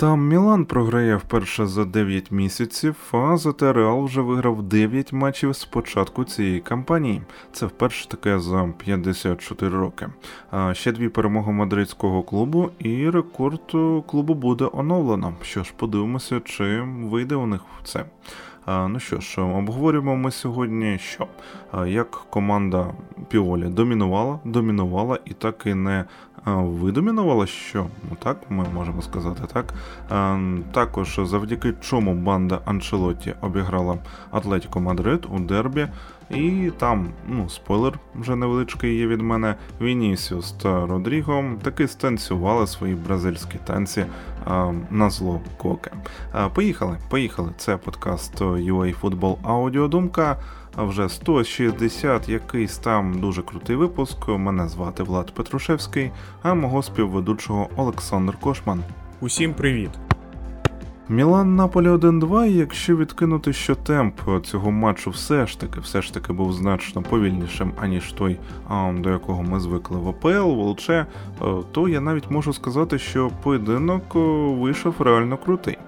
Там Мілан програє вперше за 9 місяців, а зате Реал вже виграв 9 матчів з початку цієї кампанії. Це вперше таке за 54 роки. А ще дві перемоги мадридського клубу, і рекорд клубу буде оновлено. Що ж, подивимося, чи вийде у них це. Ну що ж, обговорюємо ми сьогодні, що як команда Піолі домінувала, домінувала і так і не видомінувала, що ну так ми можемо сказати так. Також завдяки чому банда Анчелоті обіграла Атлетіко Мадрид у Дербі. І там, ну, спойлер вже невеличкий є від мене. Вінісіус та Родріго таки станцювали свої бразильські танці а, на зло коке. А, Поїхали, поїхали. Це подкаст UA Football Аудіодумка. А вже 160 якийсь там дуже крутий випуск. Мене звати Влад Петрушевський, а мого співведучого Олександр Кошман. Усім привіт! Мілан Наполі 1-2, і якщо відкинути, що темп цього матчу все ж таки все ж таки був значно повільнішим, аніж той, до якого ми звикли в АПЛ, в ЛЧ, е, то я навіть можу сказати, що поєдинок е, вийшов реально крутий.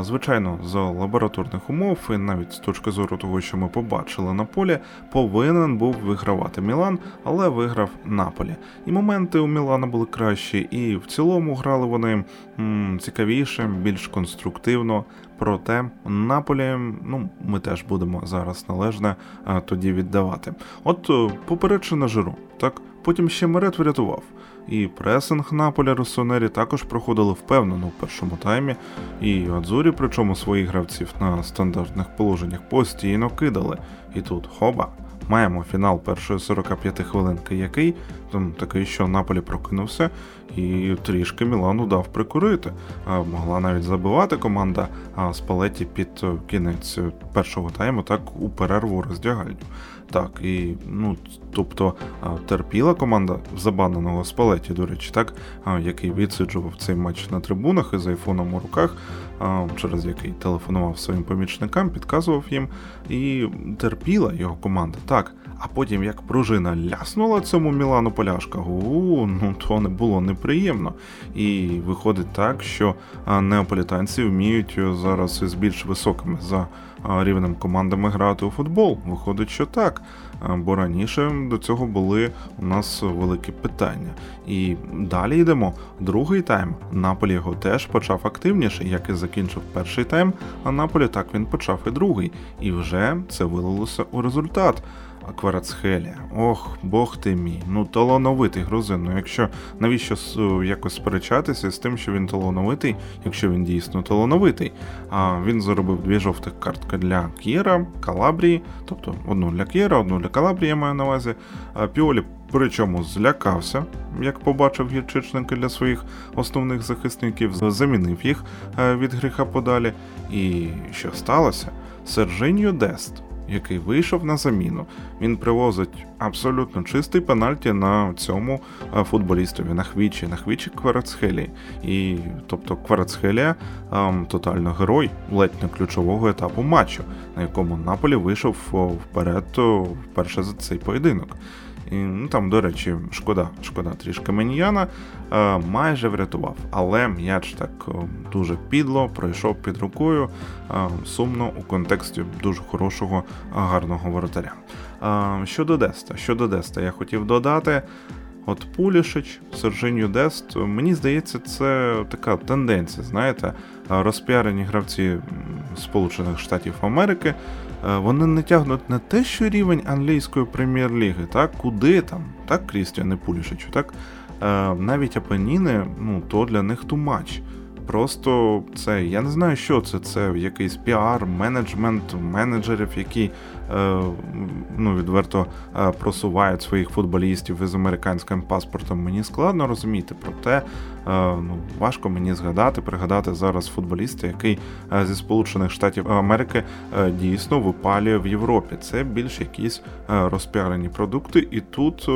Звичайно, за лабораторних умов, і навіть з точки зору того, що ми побачили на полі, повинен був вигравати Мілан, але виграв Наполі. І моменти у Мілана були кращі, і в цілому грали вони м, цікавіше, більш конструктивно. Проте Наполі, ну ми теж будемо зараз належне а, тоді віддавати. От попереджена жиру, так потім ще Мерет врятував. І пресинг Наполя Росонері також проходили впевнено в першому таймі, і Адзурі, причому своїх гравців на стандартних положеннях постійно кидали. І тут хоба. Маємо фінал першої 45 хвилинки, який там такий, що Наполі прокинувся, і трішки Мілану дав прикурити. Могла навіть забивати команда Спалеті під кінець першого тайму, так у перерву роздягальню. Так, і ну, тобто терпіла команда забаненого Спалеті, до речі, так, який відсиджував цей матч на трибунах із айфоном у руках, через який телефонував своїм помічникам, підказував їм, і терпіла його команда. Так, а потім, як пружина ляснула цьому Мілану Поляшка, ну то не було неприємно. І виходить так, що неаполітанці вміють зараз з більш високими за рівнем командами грати у футбол. Виходить, що так. Бо раніше до цього були у нас великі питання. І далі йдемо. Другий тайм. Наполі його теж почав активніше, як і закінчив перший тайм, а Наполі так він почав і другий. І вже це вилилося у результат. Кварацхелія. Ох, бог ти мій. Ну, талановитий грузин. Ну, якщо навіщо якось сперечатися з тим, що він талановитий, якщо він дійсно талановитий. А він заробив дві жовтих картки для К'єра, Калабрії, тобто одну для К'єра, одну для Калабрії, я маю на увазі. А Піолі. Причому злякався, як побачив гірчичники для своїх основних захисників, замінив їх е, від гріха подалі. І що сталося? Сержиньо Дест який вийшов на заміну. Він привозить абсолютно чистий пенальті на цьому е, футболістові на хвічі, на хвічі Кварацхелі. І тобто Кварацхелія ем, тотально герой ледь не ключового етапу матчу, на якому Наполі вийшов вперед вперше за цей поєдинок. І, ну, Там, до речі, шкода, шкода трішки Меніяна е, майже врятував, але м'яч так дуже підло пройшов під рукою, е, сумно у контексті дуже хорошого, гарного воротаря. Е, щодо Деста, щодо Деста, я хотів додати. От Пулішич, Сержиню Дест, мені здається, це така тенденція, знаєте, розпіарені гравці Сполучених Штатів Америки Е, вони не тягнуть не те, що рівень англійської прем'єр-ліги, так, куди там, так, Крістіане Пулішичу, так, е, навіть Апеніни, ну, то для них too much. Просто це, я не знаю, що це. Це якийсь піар, менеджмент менеджерів, які е, ну, відверто е, просувають своїх футболістів із американським паспортом. Мені складно розуміти, проте е, ну, важко мені згадати, пригадати зараз футболіста, який е, зі Сполучених Штатів Америки е, дійсно випалює в Європі. Це більш якісь е, розпіарені продукти, і тут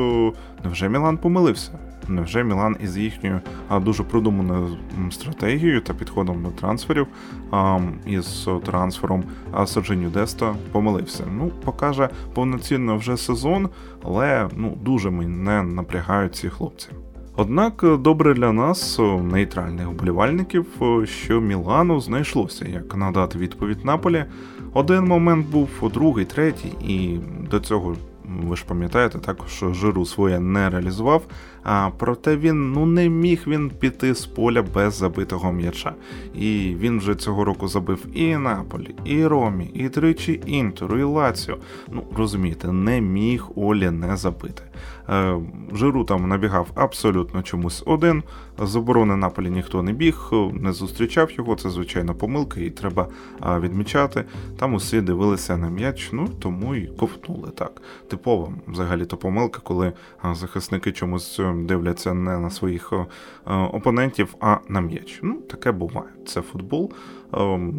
невже Мілан помилився? Невже Мілан із їхньою дуже продуманою стратегією та підходом до трансферів із трансфером Саджиню Деста помилився? Ну, покаже повноцінно вже сезон, але ну дуже мене напрягають ці хлопці. Однак добре для нас, нейтральних вболівальників, що Мілану знайшлося, як надати відповідь Наполі. Один момент був, другий, третій, і до цього ви ж пам'ятаєте, також жиру своє не реалізував. А проте він ну не міг він піти з поля без забитого м'яча. І він вже цього року забив і Наполі, і Ромі, і тричі Інтеру, і Лаціо. Ну розумієте, не міг Олі не забити. Е, Жиру там набігав абсолютно чомусь один. З оборони Наполі ніхто не біг, не зустрічав його. Це звичайно помилка, і треба відмічати. Там усі дивилися на м'яч, ну тому і ковтнули так. Типова взагалі-то помилка, коли захисники чомусь е, дивляться не на своїх е, опонентів, а на м'яч. Ну, таке буває. Це футбол.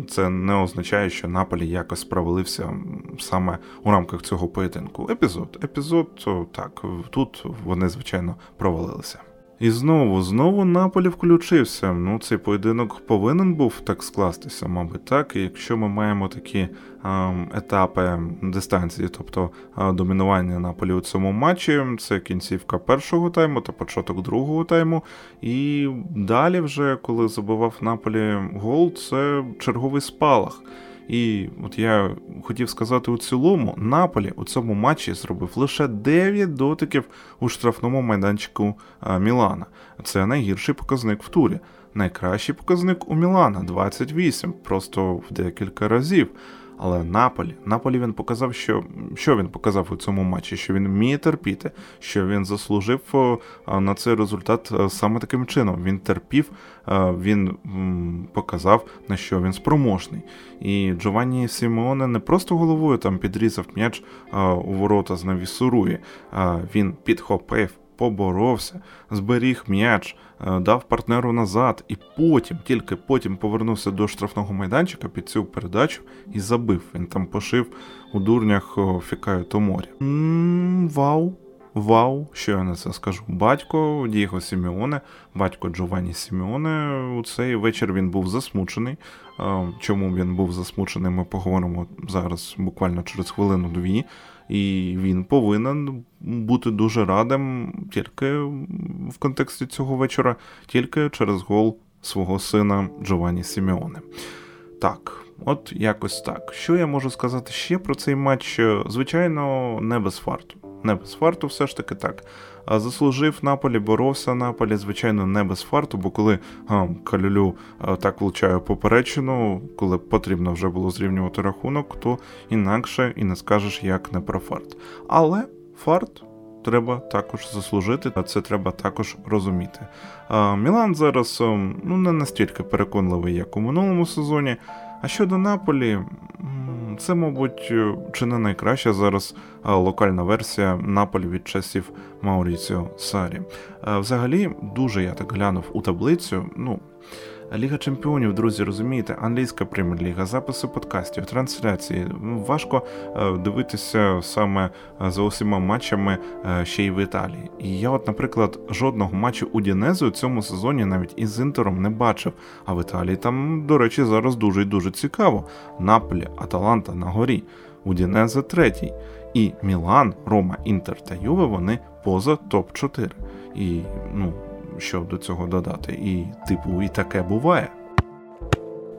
Це не означає, що Наполі якось провалився саме у рамках цього поєдинку. Епізод, епізод, так, тут вони, звичайно, провалилися. І знову, знову Наполі включився. Ну, цей поєдинок повинен був так скластися, мабуть, так. І якщо ми маємо такі а, етапи дистанції, тобто а, домінування Наполі у цьому матчі, це кінцівка першого тайму та початок другого тайму. І далі, вже коли забивав Наполі гол, це черговий спалах. І от я хотів сказати у цілому, Наполі у цьому матчі зробив лише 9 дотиків у штрафному майданчику Мілана. Це найгірший показник в турі. Найкращий показник у Мілана 28, просто в декілька разів. Але Наполі, Наполі він показав, що що він показав у цьому матчі, що він вміє терпіти, що він заслужив на цей результат саме таким чином. Він терпів, він показав, на що він спроможний. І Джованні Сімеоне не просто головою там підрізав м'яч у ворота з навісурує, він підхопив поборовся, зберіг м'яч, е, дав партнеру назад, і потім, тільки потім повернувся до штрафного майданчика під цю передачу і забив. Він там пошив у дурнях Фікаю Томорі. Вау! Вау, що я на це скажу? Батько Дієго Сімеоне, батько Джованні Сімеоне. У цей вечір він був засмучений. Е, чому він був засмучений? Ми поговоримо зараз буквально через хвилину-дві і він повинен бути дуже радим тільки в контексті цього вечора, тільки через гол свого сина Джованні Сімеоне. Так, от якось так. Що я можу сказати ще про цей матч? Звичайно, не без фарту. Не без фарту, все ж таки так. Заслужив Наполі, боровся Наполі, звичайно, не без фарту, бо коли а, Калюлю а, так влучає поперечину, коли потрібно вже було зрівнювати рахунок, то інакше і не скажеш, як не про фарт. Але фарт. Треба також заслужити, а це треба також розуміти. А, Мілан зараз ну не настільки переконливий, як у минулому сезоні. А щодо Наполі, це, мабуть, чи не найкраща зараз локальна версія Наполі від часів Мауріціо Сарі. Взагалі, дуже я так глянув у таблицю. ну, Ліга Чемпіонів, друзі, розумієте, англійська прем'єр-ліга, записи подкастів, трансляції. Ну, важко е, дивитися саме е, за усіма матчами е, ще й в Італії. І я, от, наприклад, жодного матчу у Дінези у цьому сезоні навіть із Інтером не бачив. А в Італії там, до речі, зараз дуже і дуже цікаво. Наполі, Аталанта на горі, Удінезе третій. І Мілан, Рома, Інтер та Юве вони поза топ-4. І ну що до цього додати. І, типу, і таке буває.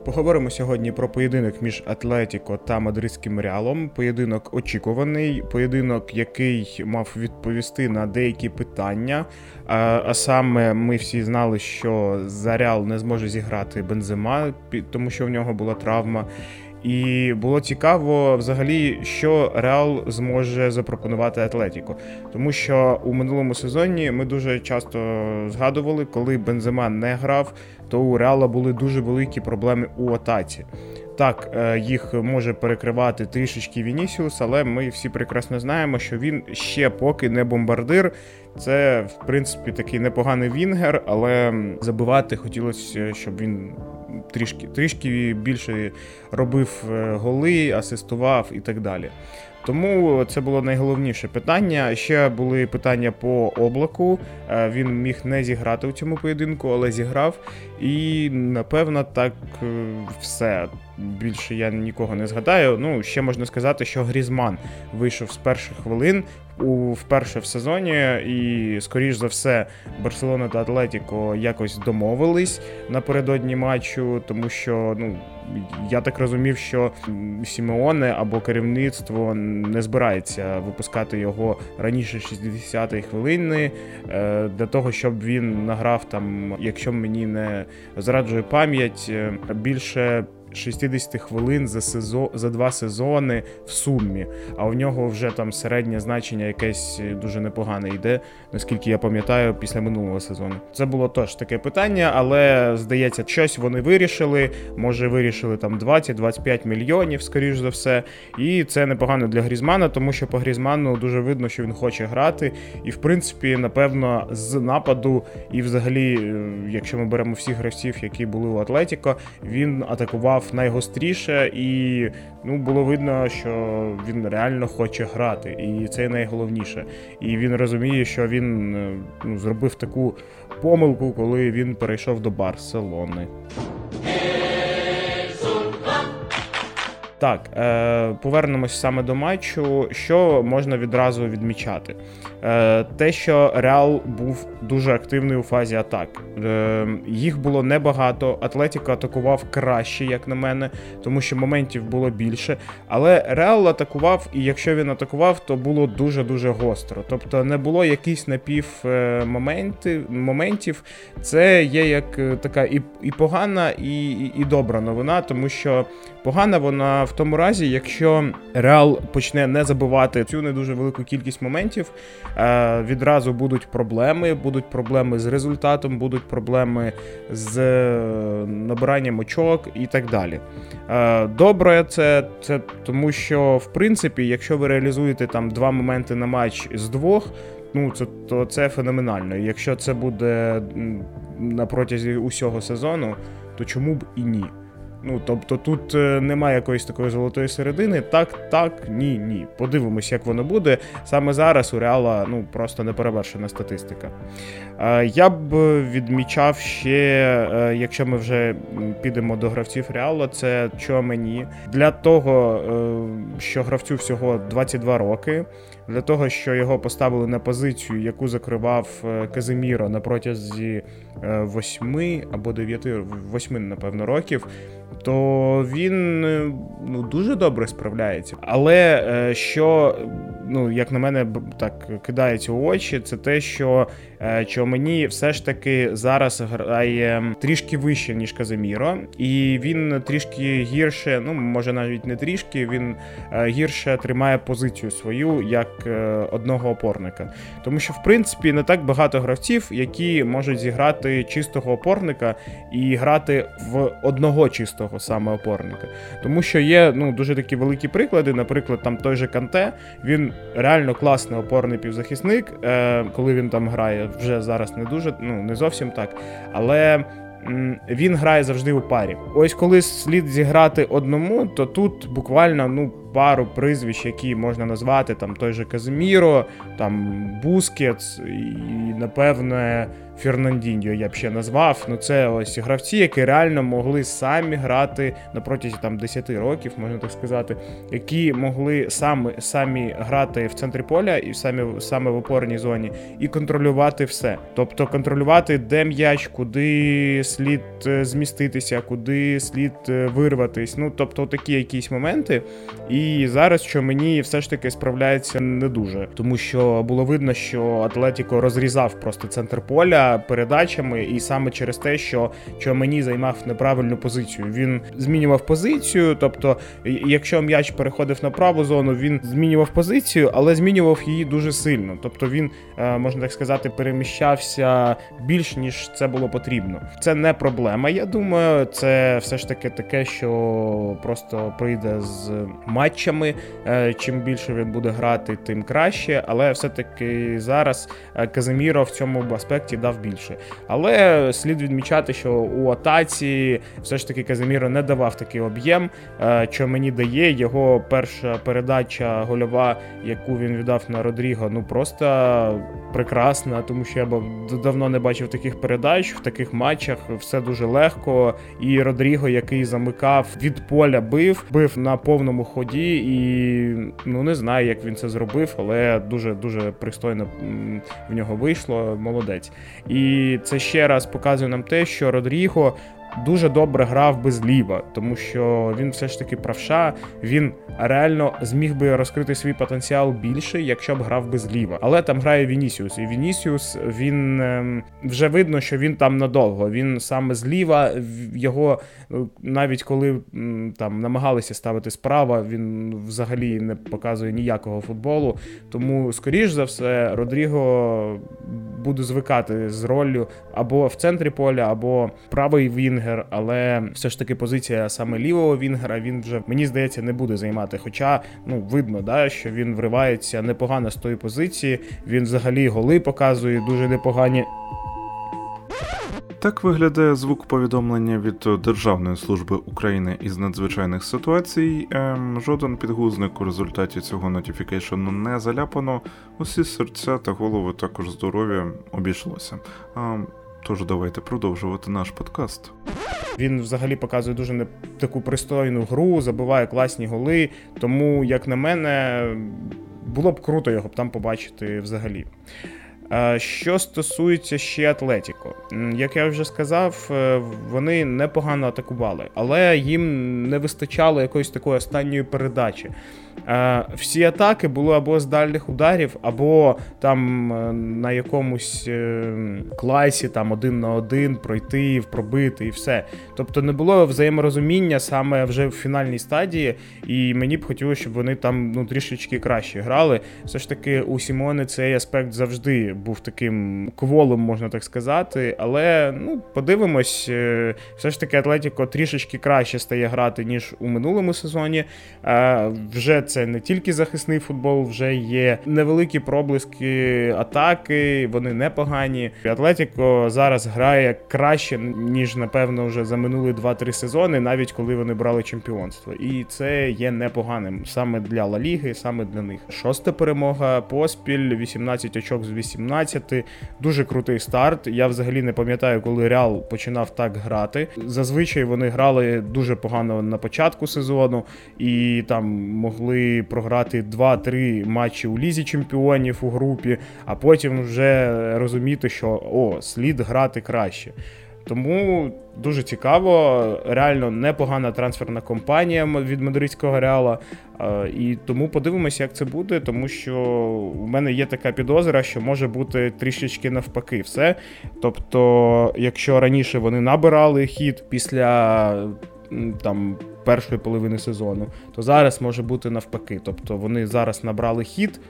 Поговоримо сьогодні про поєдинок між Атлетіко та Мадридським Реалом. Поєдинок очікуваний, поєдинок, який мав відповісти на деякі питання. А, саме ми всі знали, що за Реал не зможе зіграти Бензима, тому що в нього була травма. І було цікаво взагалі, що Реал зможе запропонувати Атлетіко. Тому що у минулому сезоні ми дуже часто згадували, коли Бензема не грав, то у Реала були дуже великі проблеми у атаці. Так, е, їх може перекривати трішечки Вінісіус, але ми всі прекрасно знаємо, що він ще поки не бомбардир. Це, в принципі, такий непоганий Вінгер, але забивати хотілося, щоб він трішки трішки більше робив е, голи, асистував і так далі. Тому це було найголовніше питання. Ще були питання по облаку. Е, Він міг не зіграти у цьому поєдинку, але зіграв. І напевно так е, все. Більше я нікого не згадаю. Ну, ще можна сказати, що Грізман вийшов з перших хвилин у вперше в сезоні, і, скоріш за все, Барселона та Атлетіко якось домовились напередодні матчу, тому що ну. Я так розумів, що Сімеоне або керівництво не збирається випускати його раніше 60-ї хвилини е, для того, щоб він награв там, якщо мені не зраджує пам'ять, е, більше 60 хвилин за сезон за два сезони в сумі. А у нього вже там середнє значення якесь дуже непогане йде, наскільки я пам'ятаю, після минулого сезону. Це було теж таке питання, але здається, щось вони вирішили. Може, вирішили там 20-25 мільйонів, скоріш за все. І це непогано для Грізмана, тому що по Грізману дуже видно, що він хоче грати. І в принципі, напевно, з нападу, і взагалі, е, якщо ми беремо всіх гравців, які були у Атлетіко, він атакував найгостріше, і ну було видно, що він реально хоче грати, і це найголовніше. І він розуміє, що він е, ну, зробив таку помилку, коли він перейшов до Барселони. Так, е, повернемось саме до матчу. Що можна відразу відмічати? Е, Те, що Реал був дуже активний у фазі атак. Е, Їх було небагато. Атлетіко атакував краще, як на мене, тому що моментів було більше. Але Реал атакував, і якщо він атакував, то було дуже-дуже гостро. Тобто не було якісь напів е, моментів. Це є як така і, і погана, і, і, добра новина, тому що погана вона в тому разі, якщо Реал почне не забивати цю не дуже велику кількість моментів, відразу будуть проблеми. Будуть проблеми з результатом, будуть проблеми з е, набиранням очок і так далі. Е, Добре, це, це тому, що в принципі, якщо ви реалізуєте там два моменти на матч з двох. Ну, це то це феноменально. Якщо це буде на протязі усього сезону, то чому б і ні? Ну, тобто тут е, немає якоїсь такої золотої середини. Так, так, ні, ні. Подивимось, як воно буде. Саме зараз у Реала ну, просто неперевершена статистика. Е, Я б відмічав ще, е, якщо ми вже підемо до гравців Реала, це Чуамені. Для того, що гравцю всього 22 роки, для того, що його поставили на позицію, яку закривав е, Казиміро на протязі восьми або 9, 8, напевно, років то він е, ну, дуже добре справляється. Але е, що, ну, як на мене, так кидається у очі, це те, що е, мені все ж таки зараз грає трішки вище, ніж Казиміро, і він трішки гірше, ну може навіть не трішки, він е, гірше тримає позицію свою як е, одного опорника. Тому що, в принципі, не так багато гравців, які можуть зіграти чистого опорника і грати в одного чистого саме опорника. Тому що є ну, дуже такі великі приклади. Наприклад, там той же Канте, він реально класний опорний півзахисник, коли він там грає, вже зараз не дуже, ну не зовсім так. Але. Він грає завжди у парі. Ось коли слід зіграти одному, то тут буквально ну пару прізвищ, які можна назвати, там той же Казиміро, там Бускетс і, напевне, Фернандіньо я б ще назвав. Ну це ось гравці, які реально могли самі грати на протязі там 10 років, можна так сказати, які могли самі, самі грати в центрі поля і самі саме в опорній зоні, і контролювати все. Тобто контролювати, де м'яч, куди слід е, зміститися, куди слід е, вирватись. Ну тобто такі якісь моменти. І зараз що мені все ж таки справляється не дуже, тому що було видно, що Атлетіко розрізав просто центр поля передачами, і саме через те, що мені займав неправильну позицію. Він змінював позицію, тобто, якщо м'яч переходив на праву зону, він змінював позицію, але змінював її дуже сильно. Тобто він, е, можна так сказати, переміщався більш ніж це було потрібно. Це не проблема. Я думаю, це все ж таки таке, що просто прийде з матчем. Матчами. Е, чим більше він буде грати, тим краще. Але все-таки зараз е, Казиміро в цьому аспекті дав більше. Але слід відмічати, що у атаці все ж таки Казиміро не давав такий об'єм, е, що мені дає його перша передача гольова, яку він віддав на Родріго. Ну просто прекрасна, тому що я давно не бачив таких передач в таких матчах. Все дуже легко. І Родріго, який замикав від поля, бив, бив на повному ході, і ну не знаю, як він це зробив, але дуже дуже пристойно в нього вийшло. Молодець. І це ще раз показує нам те, що Родріго дуже добре грав би зліва, тому що він все ж таки правша, він реально зміг би розкрити свій потенціал більше, якщо б грав би зліва. Але там грає Вінісіус, і Вінісіус він ем, вже видно, що він там надовго. Він саме зліва, його ну, навіть коли там намагалися ставити справа, він взагалі не показує ніякого футболу. Тому, скоріш за все, Родріго буде звикати з роллю або в центрі поля, або правий Вінгер, але все ж таки позиція саме лівого Вінгера він вже мені здається не буде займати. Хоча ну видно, да, що він вривається непогано з тої позиції. Він взагалі голи показує дуже непогані. Так виглядає звук повідомлення від Державної служби України із надзвичайних ситуацій. Ем, жоден підгузник у результаті цього notification у не заляпано. Усі серця та голови також здорові обійшлося. Ем, тож давайте продовжувати наш подкаст. Він взагалі показує дуже не таку пристойну гру, забиває класні голи. Тому, як на мене, було б круто його б там побачити взагалі. Е, що стосується ще Атлетіко, як я вже сказав, е, вони непогано атакували, але їм не вистачало якоїсь такої останньої передачі. Е, всі атаки були або з дальних ударів, або там е, на якомусь е, класі там один на один пройти, пробити і все. Тобто не було взаєморозуміння саме вже в фінальній стадії, і мені б хотілося, щоб вони там ну, трішечки краще грали. Все ж таки, у Сімони цей аспект завжди був таким кволом, можна так сказати. Але ну, подивимось, все ж таки Атлетіко трішечки краще стає грати, ніж у минулому сезоні. Вже це не тільки захисний футбол, вже є невеликі проблиски атаки, вони непогані. Атлетіко зараз грає краще, ніж, напевно, вже за минулі 2-3 сезони, навіть коли вони брали чемпіонство. І це є непоганим саме для Ла Ліги, саме для них. Шоста перемога поспіль, 18 очок з 18. Дуже крутий старт. Я взагалі не пам'ятаю, коли Реал починав так грати. Зазвичай вони грали дуже погано на початку сезону і там могли програти 2-3 матчі у лізі чемпіонів у групі, а потім вже розуміти, що о, слід грати краще. Тому дуже цікаво, реально непогана трансферна компанія від мадридського реала. І тому подивимося, як це буде, тому що у мене є така підозра, що може бути трішечки навпаки все. Тобто, якщо раніше вони набирали хід після там першої половини сезону, то зараз може бути навпаки. Тобто вони зараз набрали хід.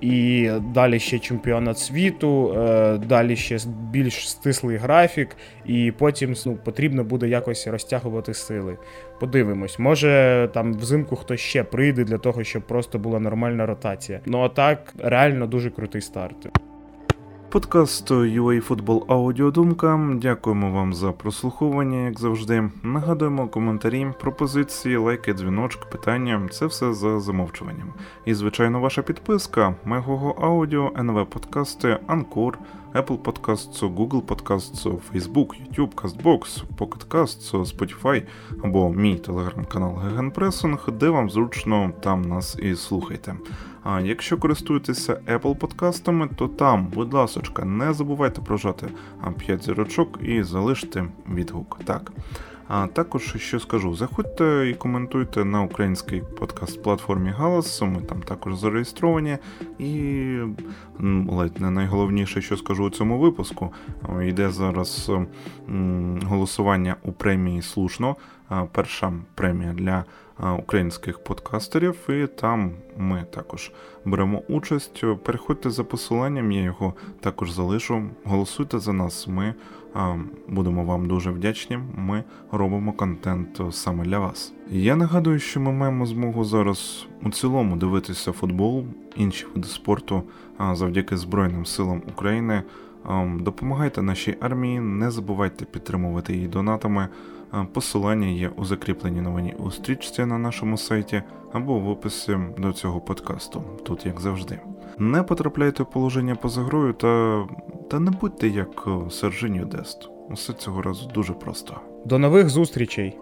І далі ще чемпіонат світу, е, далі ще більш стислий графік, і потім ну, потрібно буде якось розтягувати сили. Подивимось, може там взимку хтось ще прийде для того, щоб просто була нормальна ротація. Ну а так реально дуже крутий старт. Подкаст UA Аудіодумка. Дякуємо вам за прослуховування, як завжди. Нагадуємо коментарі, пропозиції, лайки, дзвіночки, питання це все за замовчуванням. І, звичайно, ваша підписка Мегого Аудіо, НВ Подкасти, Анкор, Apple Podcasts, Google Podcasts, Facebook, YouTube, CastBox, Pocket Casts, Spotify або мій телеграм-канал Гегенпресинг, де вам зручно там нас і слухайте. А якщо користуєтеся Apple подкастами, то там, будь ласочка, не забувайте прожати 5 зірочок і залиште відгук. Так. А також що скажу, заходьте і коментуйте на українській подкаст-платформі Галас. Ми там також зареєстровані. І ледь не найголовніше, що скажу у цьому випуску, йде зараз голосування у премії слушно. перша премія для українських подкастерів, і там ми також беремо участь. Переходьте за посиланням, я його також залишу. Голосуйте за нас. Ми будемо вам дуже вдячні. Ми робимо контент саме для вас. Я нагадую, що ми маємо змогу зараз у цілому дивитися футбол, інші види спорту завдяки Збройним силам України. Допомагайте нашій армії, не забувайте підтримувати її донатами. Посилання є у закріпленій новині у стрічці на нашому сайті або в описі до цього подкасту, тут як завжди. Не потрапляйте в положення поза грою та, та не будьте як Сержиню Дест. Усе цього разу дуже просто. До нових зустрічей!